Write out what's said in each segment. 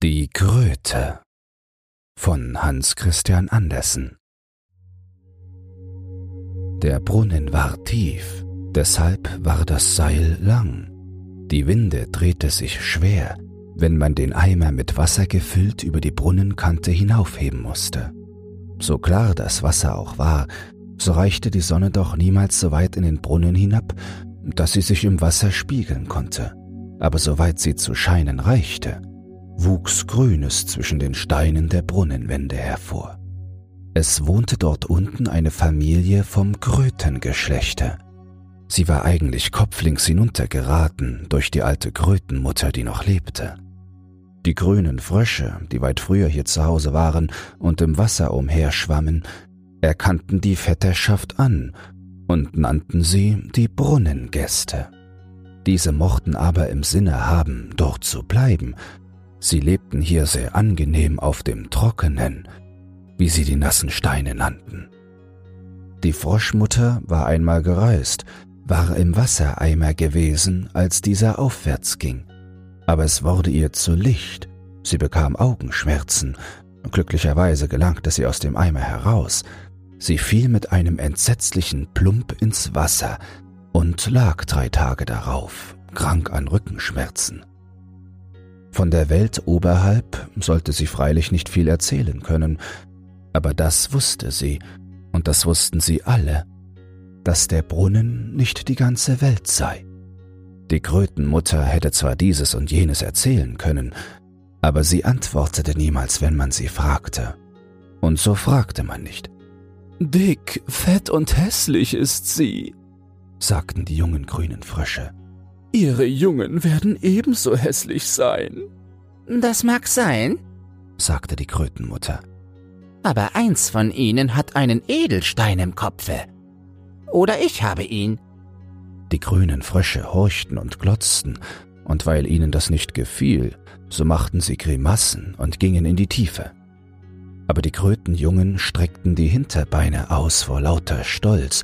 Die Kröte von Hans Christian Andersen Der Brunnen war tief, deshalb war das Seil lang. Die Winde drehte sich schwer, wenn man den Eimer mit Wasser gefüllt über die Brunnenkante hinaufheben musste. So klar das Wasser auch war, so reichte die Sonne doch niemals so weit in den Brunnen hinab, dass sie sich im Wasser spiegeln konnte. Aber soweit sie zu scheinen reichte, wuchs Grünes zwischen den Steinen der Brunnenwände hervor. Es wohnte dort unten eine Familie vom Krötengeschlechte. Sie war eigentlich kopflings hinuntergeraten durch die alte Krötenmutter, die noch lebte. Die grünen Frösche, die weit früher hier zu Hause waren und im Wasser umherschwammen, erkannten die Vetterschaft an und nannten sie die Brunnengäste. Diese mochten aber im Sinne haben, dort zu bleiben, Sie lebten hier sehr angenehm auf dem Trockenen, wie sie die nassen Steine nannten. Die Froschmutter war einmal gereist, war im Wassereimer gewesen, als dieser aufwärts ging. Aber es wurde ihr zu Licht, sie bekam Augenschmerzen, glücklicherweise gelangte sie aus dem Eimer heraus, sie fiel mit einem entsetzlichen Plump ins Wasser und lag drei Tage darauf, krank an Rückenschmerzen. Von der Welt oberhalb sollte sie freilich nicht viel erzählen können, aber das wusste sie, und das wussten sie alle, dass der Brunnen nicht die ganze Welt sei. Die Krötenmutter hätte zwar dieses und jenes erzählen können, aber sie antwortete niemals, wenn man sie fragte. Und so fragte man nicht. Dick, fett und hässlich ist sie, sagten die jungen grünen Frösche. Ihre Jungen werden ebenso hässlich sein. Das mag sein, sagte die Krötenmutter. Aber eins von ihnen hat einen Edelstein im Kopfe. Oder ich habe ihn. Die grünen Frösche horchten und glotzten, und weil ihnen das nicht gefiel, so machten sie Grimassen und gingen in die Tiefe. Aber die Krötenjungen streckten die Hinterbeine aus vor lauter Stolz.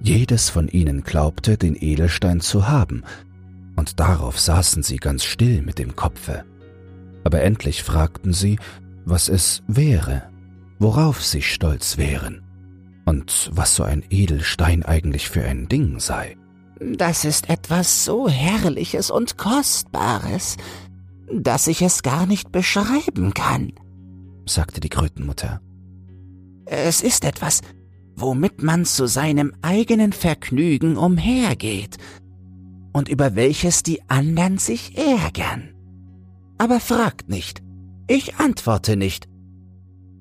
Jedes von ihnen glaubte, den Edelstein zu haben, und darauf saßen sie ganz still mit dem Kopfe. Aber endlich fragten sie, was es wäre, worauf sie stolz wären und was so ein Edelstein eigentlich für ein Ding sei. Das ist etwas so Herrliches und Kostbares, dass ich es gar nicht beschreiben kann, sagte die Krötenmutter. Es ist etwas, womit man zu seinem eigenen Vergnügen umhergeht und über welches die anderen sich ärgern. Aber fragt nicht, ich antworte nicht.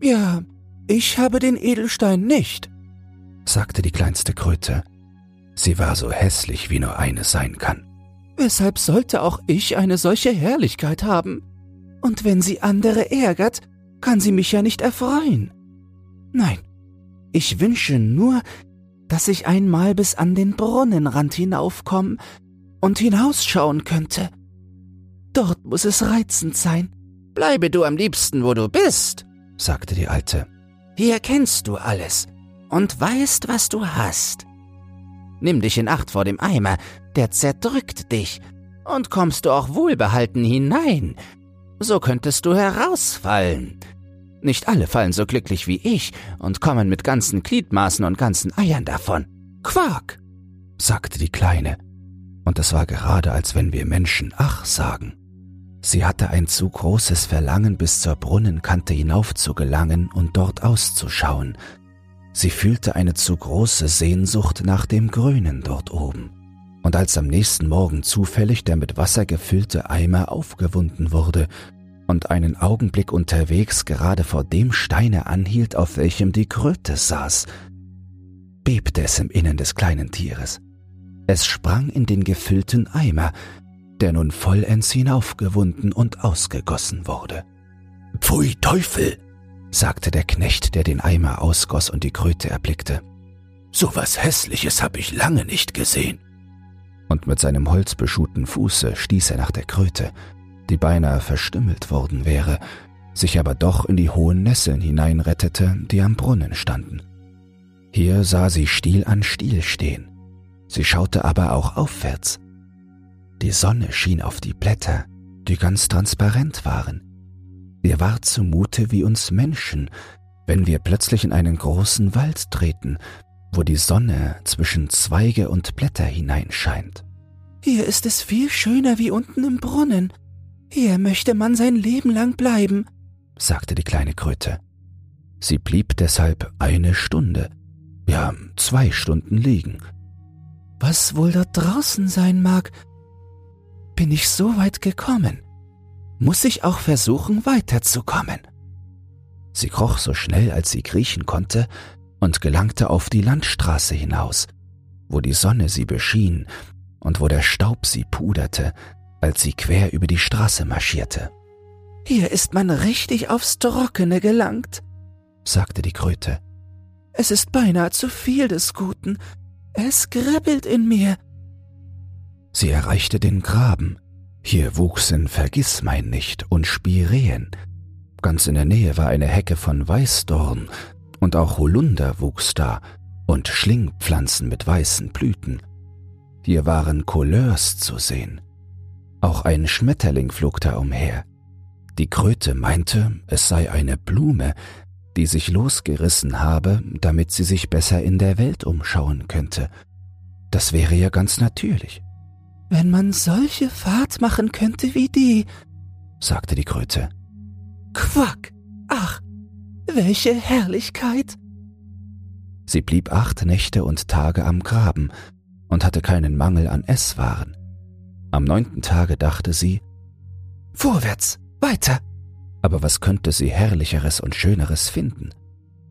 Ja, ich habe den Edelstein nicht, sagte die kleinste Kröte. Sie war so hässlich, wie nur eine sein kann. Weshalb sollte auch ich eine solche Herrlichkeit haben? Und wenn sie andere ärgert, kann sie mich ja nicht erfreuen. Nein, ich wünsche nur, dass ich einmal bis an den Brunnenrand hinaufkomme und hinausschauen könnte. Dort muss es reizend sein. Bleibe du am liebsten, wo du bist, sagte die Alte. Hier kennst du alles und weißt, was du hast. Nimm dich in Acht vor dem Eimer, der zerdrückt dich, und kommst du auch wohlbehalten hinein, so könntest du herausfallen. Nicht alle fallen so glücklich wie ich und kommen mit ganzen Gliedmaßen und ganzen Eiern davon. Quark, sagte die Kleine und es war gerade, als wenn wir Menschen Ach sagen. Sie hatte ein zu großes Verlangen, bis zur Brunnenkante hinauf zu gelangen und dort auszuschauen. Sie fühlte eine zu große Sehnsucht nach dem Grünen dort oben. Und als am nächsten Morgen zufällig der mit Wasser gefüllte Eimer aufgewunden wurde und einen Augenblick unterwegs gerade vor dem Steine anhielt, auf welchem die Kröte saß, bebte es im Innern des kleinen Tieres. Es sprang in den gefüllten Eimer, der nun vollends hinaufgewunden und ausgegossen wurde. Pfui Teufel, sagte der Knecht, der den Eimer ausgoss und die Kröte erblickte. So was Hässliches hab ich lange nicht gesehen. Und mit seinem holzbeschuhten Fuße stieß er nach der Kröte, die beinahe verstümmelt worden wäre, sich aber doch in die hohen Nesseln hineinrettete, die am Brunnen standen. Hier sah sie Stiel an Stiel stehen, Sie schaute aber auch aufwärts. Die Sonne schien auf die Blätter, die ganz transparent waren. Ihr war zumute wie uns Menschen, wenn wir plötzlich in einen großen Wald treten, wo die Sonne zwischen Zweige und Blätter hineinscheint. Hier ist es viel schöner wie unten im Brunnen. Hier möchte man sein Leben lang bleiben, sagte die kleine Kröte. Sie blieb deshalb eine Stunde, ja zwei Stunden liegen. Was wohl da draußen sein mag? Bin ich so weit gekommen? Muss ich auch versuchen, weiterzukommen? Sie kroch so schnell, als sie kriechen konnte, und gelangte auf die Landstraße hinaus, wo die Sonne sie beschien und wo der Staub sie puderte, als sie quer über die Straße marschierte. Hier ist man richtig aufs Trockene gelangt, sagte die Kröte. Es ist beinahe zu viel des Guten. Es kribbelt in mir. Sie erreichte den Graben. Hier wuchsen Vergissmeinnicht und Spireen. Ganz in der Nähe war eine Hecke von Weißdorn, und auch Holunder wuchs da und Schlingpflanzen mit weißen Blüten. Hier waren Couleurs zu sehen. Auch ein Schmetterling flog da umher. Die Kröte meinte, es sei eine Blume, die sich losgerissen habe, damit sie sich besser in der Welt umschauen könnte. Das wäre ja ganz natürlich. Wenn man solche Fahrt machen könnte wie die, sagte die Kröte. Quack! Ach, welche Herrlichkeit! Sie blieb acht Nächte und Tage am Graben und hatte keinen Mangel an Esswaren. Am neunten Tage dachte sie, Vorwärts, weiter! Aber was könnte sie Herrlicheres und Schöneres finden?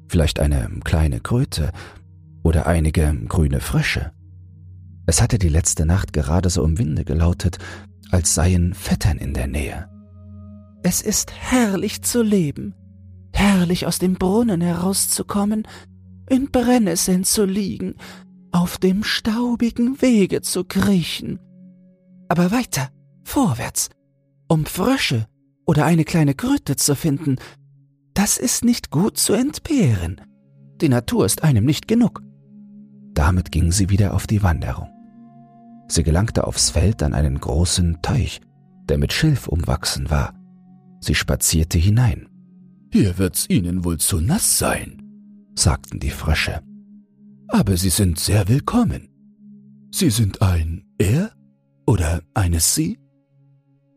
Vielleicht eine kleine Kröte oder einige grüne Frösche. Es hatte die letzte Nacht gerade so im Winde gelautet, als seien Vettern in der Nähe. Es ist herrlich zu leben, herrlich aus dem Brunnen herauszukommen, in Brennnesseln zu liegen, auf dem staubigen Wege zu kriechen. Aber weiter, vorwärts, um Frösche oder eine kleine Kröte zu finden, das ist nicht gut zu entbehren. Die Natur ist einem nicht genug. Damit ging sie wieder auf die Wanderung. Sie gelangte aufs Feld an einen großen Teich, der mit Schilf umwachsen war. Sie spazierte hinein. Hier wird's Ihnen wohl zu nass sein, sagten die Frösche. Aber Sie sind sehr willkommen. Sie sind ein Er oder eine Sie?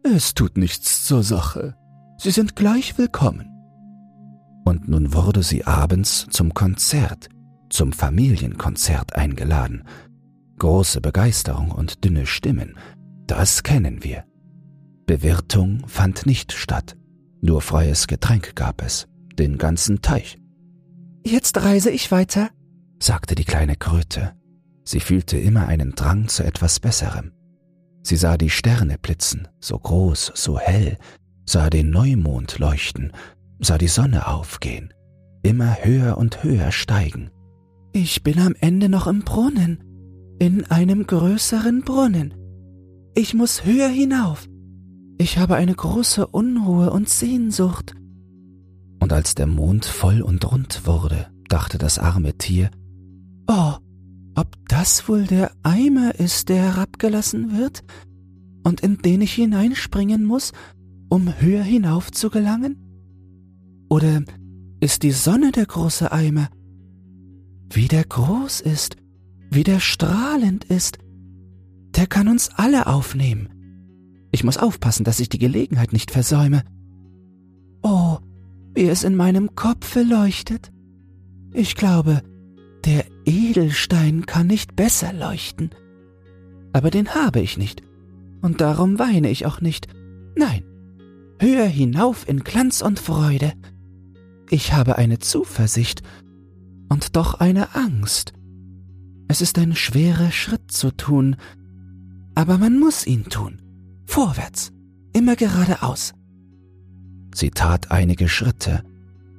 Es tut nichts zur Sache. Sie sind gleich willkommen. Und nun wurde sie abends zum Konzert, zum Familienkonzert eingeladen. Große Begeisterung und dünne Stimmen, das kennen wir. Bewirtung fand nicht statt, nur freies Getränk gab es, den ganzen Teich. Jetzt reise ich weiter, sagte die kleine Kröte. Sie fühlte immer einen Drang zu etwas Besserem. Sie sah die Sterne blitzen, so groß, so hell, sah den Neumond leuchten, sah die Sonne aufgehen, immer höher und höher steigen. Ich bin am Ende noch im Brunnen, in einem größeren Brunnen. Ich muss höher hinauf. Ich habe eine große Unruhe und Sehnsucht. Und als der Mond voll und rund wurde, dachte das arme Tier, Oh, ob das wohl der Eimer ist, der herabgelassen wird und in den ich hineinspringen muss, um höher hinauf zu gelangen? Oder ist die Sonne der große Eimer? Wie der groß ist, wie der strahlend ist, der kann uns alle aufnehmen. Ich muss aufpassen, dass ich die Gelegenheit nicht versäume. Oh, wie es in meinem Kopfe leuchtet. Ich glaube, der Edelstein kann nicht besser leuchten. Aber den habe ich nicht, und darum weine ich auch nicht. Nein, höher hinauf in Glanz und Freude. Ich habe eine Zuversicht und doch eine Angst. Es ist ein schwerer Schritt zu tun, aber man muss ihn tun. Vorwärts, immer geradeaus. Sie tat einige Schritte,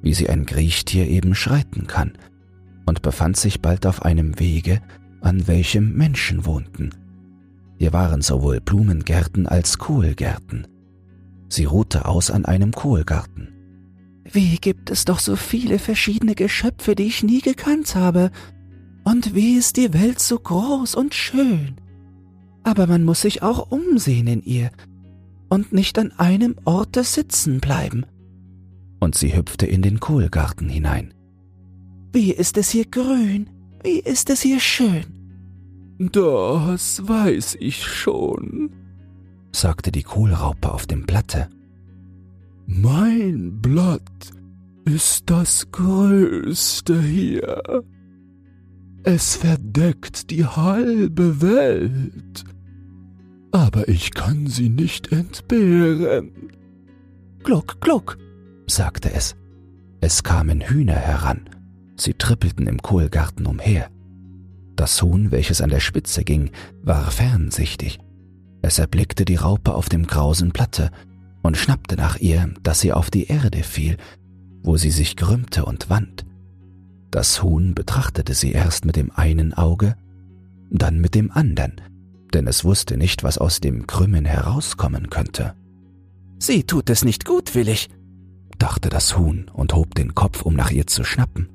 wie sie ein Kriechtier eben schreiten kann, und befand sich bald auf einem Wege, an welchem Menschen wohnten. Hier waren sowohl Blumengärten als Kohlgärten. Sie ruhte aus an einem Kohlgarten. Wie gibt es doch so viele verschiedene Geschöpfe, die ich nie gekannt habe, und wie ist die Welt so groß und schön. Aber man muss sich auch umsehen in ihr und nicht an einem Orte sitzen bleiben. und sie hüpfte in den Kohlgarten hinein. Wie ist es hier grün, wie ist es hier schön. Das weiß ich schon, sagte die Kohlraupe auf dem Blatte. Mein Blatt ist das größte hier. Es verdeckt die halbe Welt. Aber ich kann sie nicht entbehren. Gluck, gluck, sagte es. Es kamen Hühner heran. Sie trippelten im Kohlgarten umher. Das Huhn, welches an der Spitze ging, war fernsichtig. Es erblickte die Raupe auf dem grausen Blatte und schnappte nach ihr, dass sie auf die Erde fiel, wo sie sich krümmte und wand. Das Huhn betrachtete sie erst mit dem einen Auge, dann mit dem andern, denn es wusste nicht, was aus dem Krümmen herauskommen könnte. Sie tut es nicht gutwillig, dachte das Huhn und hob den Kopf, um nach ihr zu schnappen.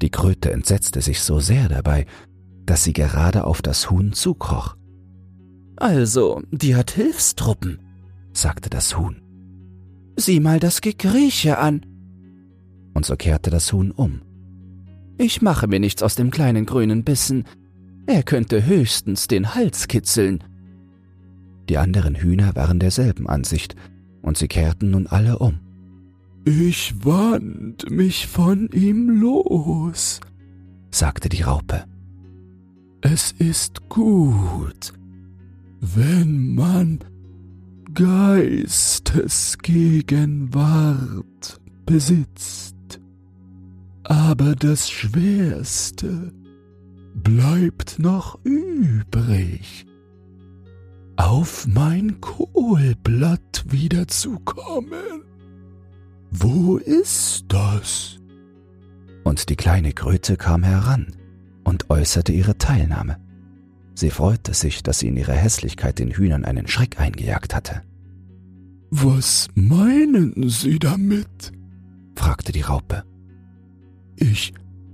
Die Kröte entsetzte sich so sehr dabei, dass sie gerade auf das Huhn zukroch. Also, die hat Hilfstruppen, sagte das Huhn. Sieh mal das Gekrieche an. Und so kehrte das Huhn um. Ich mache mir nichts aus dem kleinen grünen Bissen. Er könnte höchstens den Hals kitzeln. Die anderen Hühner waren derselben Ansicht, und sie kehrten nun alle um. Ich wand mich von ihm los, sagte die Raupe. Es ist gut, wenn man Geistesgegenwart besitzt aber das Schwerste bleibt noch übrig. Auf mein Kohlblatt wiederzukommen. Wo ist das? Und die kleine Kröte kam heran und äußerte ihre Teilnahme. Sie freute sich, dass sie in ihrer Hässlichkeit den Hühnern einen Schreck eingejagt hatte. Was meinen Sie damit? fragte die Raupe. Ich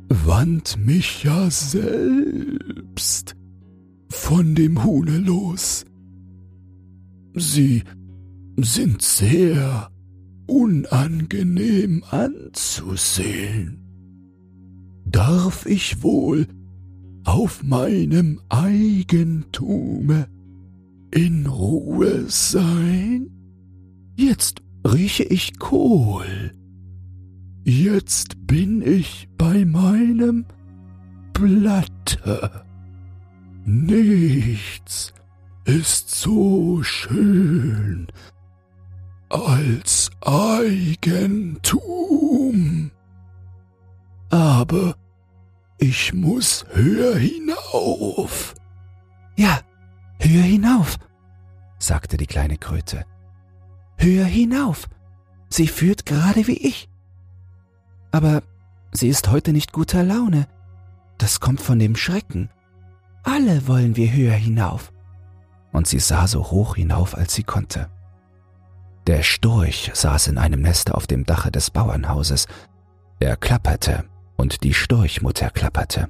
wand mich ja selbst von dem Huhne los. Sie sind sehr unangenehm anzusehen. Darf ich wohl auf meinem Eigentume in Ruhe sein? Jetzt rieche ich Kohl Jetzt bin ich bei meinem Blatte. Nichts ist so schön als Eigentum. Aber ich muss höher hinauf. Ja, höher hinauf, sagte die kleine Kröte. Höher hinauf. Sie führt gerade wie ich. Aber sie ist heute nicht guter Laune. Das kommt von dem Schrecken. Alle wollen wir höher hinauf. Und sie sah so hoch hinauf, als sie konnte. Der Storch saß in einem Neste auf dem Dache des Bauernhauses. Er klapperte und die Storchmutter klapperte.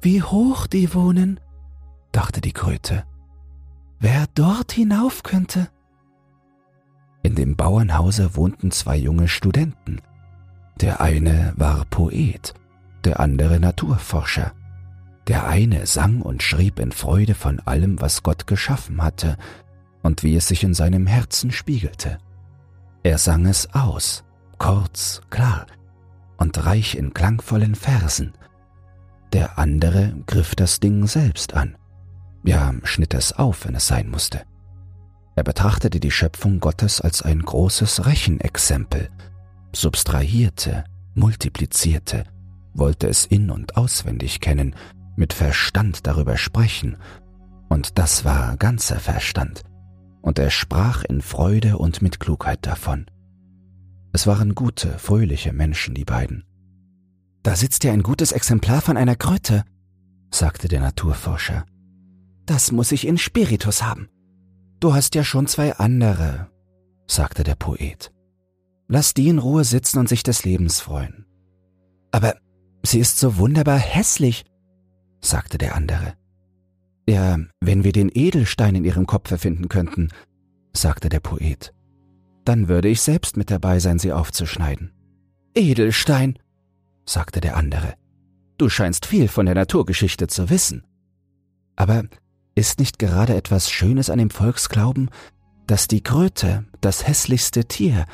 Wie hoch die wohnen, dachte die Kröte. Wer dort hinauf könnte? In dem Bauernhause wohnten zwei junge Studenten, der eine war Poet, der andere Naturforscher. Der eine sang und schrieb in Freude von allem, was Gott geschaffen hatte und wie es sich in seinem Herzen spiegelte. Er sang es aus, kurz, klar und reich in klangvollen Versen. Der andere griff das Ding selbst an, ja, schnitt es auf, wenn es sein musste. Er betrachtete die Schöpfung Gottes als ein großes Rechenexempel substrahierte, multiplizierte, wollte es in und auswendig kennen, mit Verstand darüber sprechen, und das war ganzer Verstand, und er sprach in Freude und mit Klugheit davon. Es waren gute, fröhliche Menschen, die beiden. Da sitzt ja ein gutes Exemplar von einer Kröte, sagte der Naturforscher. Das muss ich in Spiritus haben. Du hast ja schon zwei andere, sagte der Poet. Lass die in Ruhe sitzen und sich des Lebens freuen. Aber sie ist so wunderbar hässlich, sagte der andere. Ja, wenn wir den Edelstein in ihrem Kopfe finden könnten, sagte der Poet. Dann würde ich selbst mit dabei sein, sie aufzuschneiden. Edelstein, sagte der andere, du scheinst viel von der Naturgeschichte zu wissen. Aber ist nicht gerade etwas Schönes an dem Volksglauben, dass die Kröte, das hässlichste Tier,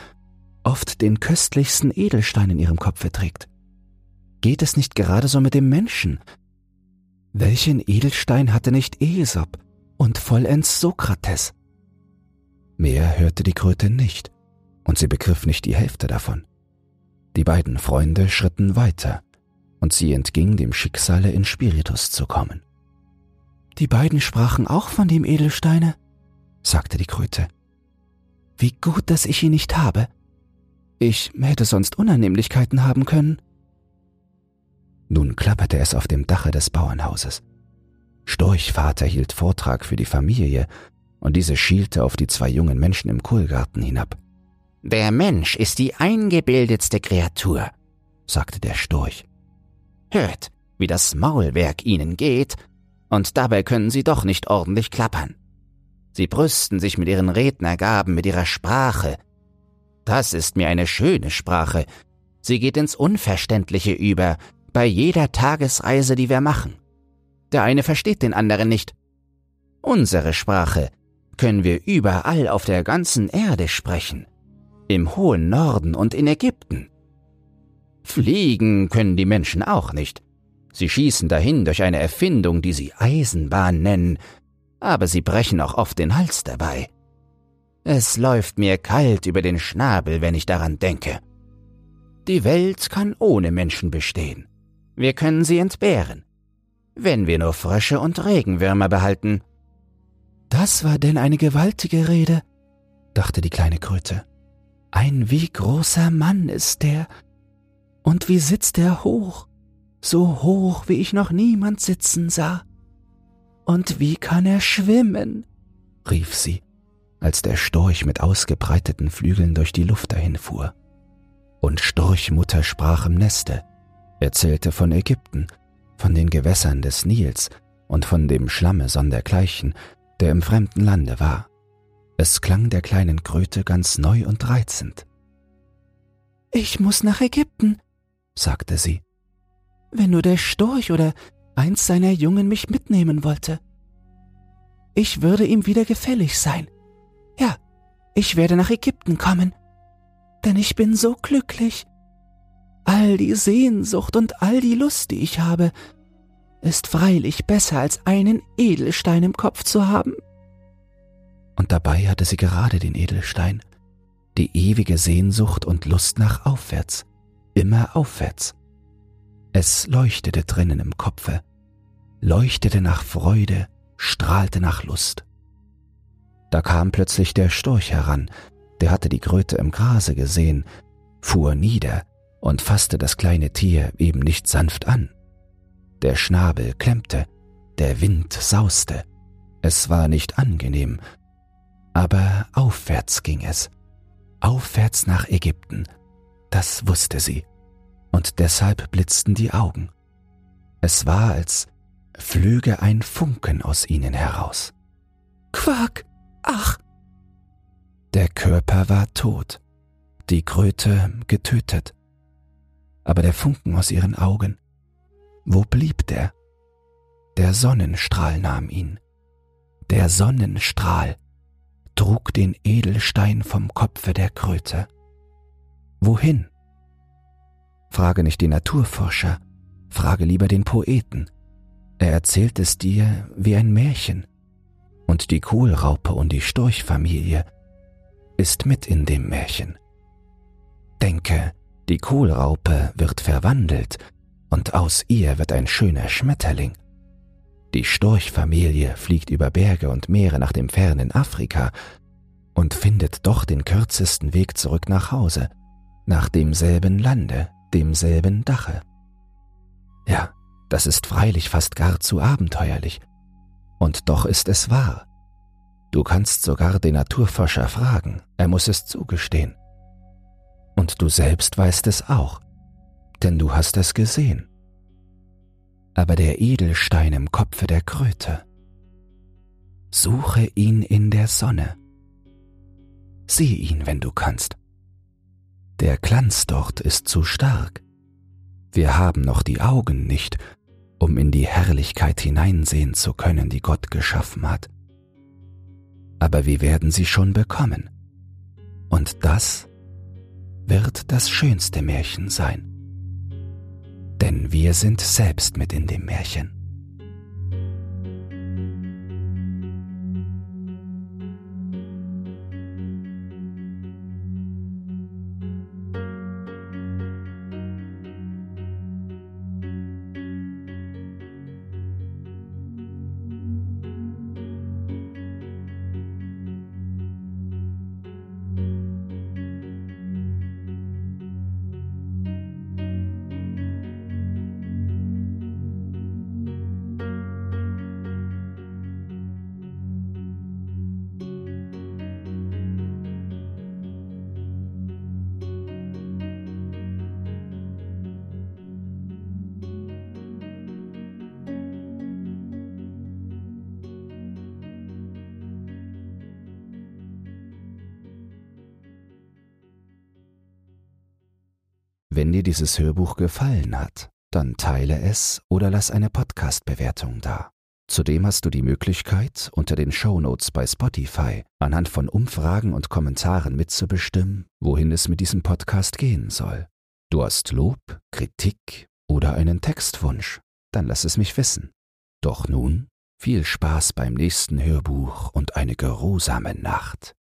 oft den köstlichsten Edelstein in ihrem Kopfe trägt? Geht es nicht gerade so mit dem Menschen? Welchen Edelstein hatte nicht Aesop und vollends Sokrates? Mehr hörte die Kröte nicht, und sie begriff nicht die Hälfte davon. Die beiden Freunde schritten weiter, und sie entging dem Schicksale, in Spiritus zu kommen. Die beiden sprachen auch von dem Edelsteine, sagte die Kröte. Wie gut, dass ich ihn nicht habe. Ich hätte sonst Unannehmlichkeiten haben können. Nun klapperte es auf dem Dache des Bauernhauses. Storchvater hielt Vortrag für die Familie, und diese schielte auf die zwei jungen Menschen im Kohlgarten hinab. Der Mensch ist die eingebildetste Kreatur, sagte der Storch. Hört, wie das Maulwerk ihnen geht, und dabei können sie doch nicht ordentlich klappern. Sie brüsten sich mit ihren Rednergaben, mit ihrer Sprache. Das ist mir eine schöne Sprache. Sie geht ins Unverständliche über, bei jeder Tagesreise, die wir machen. Der eine versteht den anderen nicht. Unsere Sprache können wir überall auf der ganzen Erde sprechen, im hohen Norden und in Ägypten. Fliegen können die Menschen auch nicht. Sie schießen dahin durch eine Erfindung, die sie Eisenbahn nennen, aber sie brechen auch oft den Hals dabei. Es läuft mir kalt über den Schnabel, wenn ich daran denke. Die Welt kann ohne Menschen bestehen. Wir können sie entbehren. Wenn wir nur Frösche und Regenwürmer behalten. Das war denn eine gewaltige Rede, dachte die kleine Kröte. Ein wie großer Mann ist der. Und wie sitzt er hoch, so hoch, wie ich noch niemand sitzen sah. Und wie kann er schwimmen? rief sie, als der Storch mit ausgebreiteten Flügeln durch die Luft dahinfuhr. Und Storchmutter sprach im Neste, erzählte von Ägypten, von den Gewässern des Nils und von dem Schlamme sondergleichen, der im fremden Lande war. Es klang der kleinen Kröte ganz neu und reizend. Ich muss nach Ägypten, sagte sie. Wenn nur der Storch oder eins seiner Jungen mich mitnehmen wollte. Ich würde ihm wieder gefällig sein. Ja, ich werde nach Ägypten kommen, denn ich bin so glücklich. All die Sehnsucht und all die Lust, die ich habe, ist freilich besser als einen Edelstein im Kopf zu haben. Und dabei hatte sie gerade den Edelstein, die ewige Sehnsucht und Lust nach aufwärts, immer aufwärts. Es leuchtete drinnen im Kopfe, leuchtete nach Freude, strahlte nach Lust. Da kam plötzlich der Storch heran, der hatte die Kröte im Grase gesehen, fuhr nieder und fasste das kleine Tier eben nicht sanft an. Der Schnabel klemmte, der Wind sauste, es war nicht angenehm, aber aufwärts ging es, aufwärts nach Ägypten, das wusste sie, und deshalb blitzten die Augen. Es war, als flöge ein Funken aus ihnen heraus. Quack! Ach! Der Körper war tot, die Kröte getötet. Aber der Funken aus ihren Augen, wo blieb der? Der Sonnenstrahl nahm ihn. Der Sonnenstrahl trug den Edelstein vom Kopfe der Kröte. Wohin? Frage nicht den Naturforscher, frage lieber den Poeten. Er erzählt es dir wie ein Märchen. Und die Kohlraupe und die Storchfamilie ist mit in dem Märchen. Denke, die Kohlraupe wird verwandelt und aus ihr wird ein schöner Schmetterling. Die Storchfamilie fliegt über Berge und Meere nach dem fernen Afrika und findet doch den kürzesten Weg zurück nach Hause, nach demselben Lande, demselben Dache. Ja, das ist freilich fast gar zu abenteuerlich. Und doch ist es wahr. Du kannst sogar den Naturforscher fragen, er muss es zugestehen. Und du selbst weißt es auch, denn du hast es gesehen. Aber der Edelstein im Kopfe der Kröte, suche ihn in der Sonne. Sieh ihn, wenn du kannst. Der Glanz dort ist zu stark. Wir haben noch die Augen nicht, um in die Herrlichkeit hineinsehen zu können, die Gott geschaffen hat. Aber wir werden sie schon bekommen. Und das wird das schönste Märchen sein. Denn wir sind selbst mit in dem Märchen. Wenn dir dieses Hörbuch gefallen hat, dann teile es oder lass eine Podcast-Bewertung da. Zudem hast du die Möglichkeit, unter den Shownotes bei Spotify anhand von Umfragen und Kommentaren mitzubestimmen, wohin es mit diesem Podcast gehen soll. Du hast Lob, Kritik oder einen Textwunsch, dann lass es mich wissen. Doch nun viel Spaß beim nächsten Hörbuch und eine geruhsame Nacht.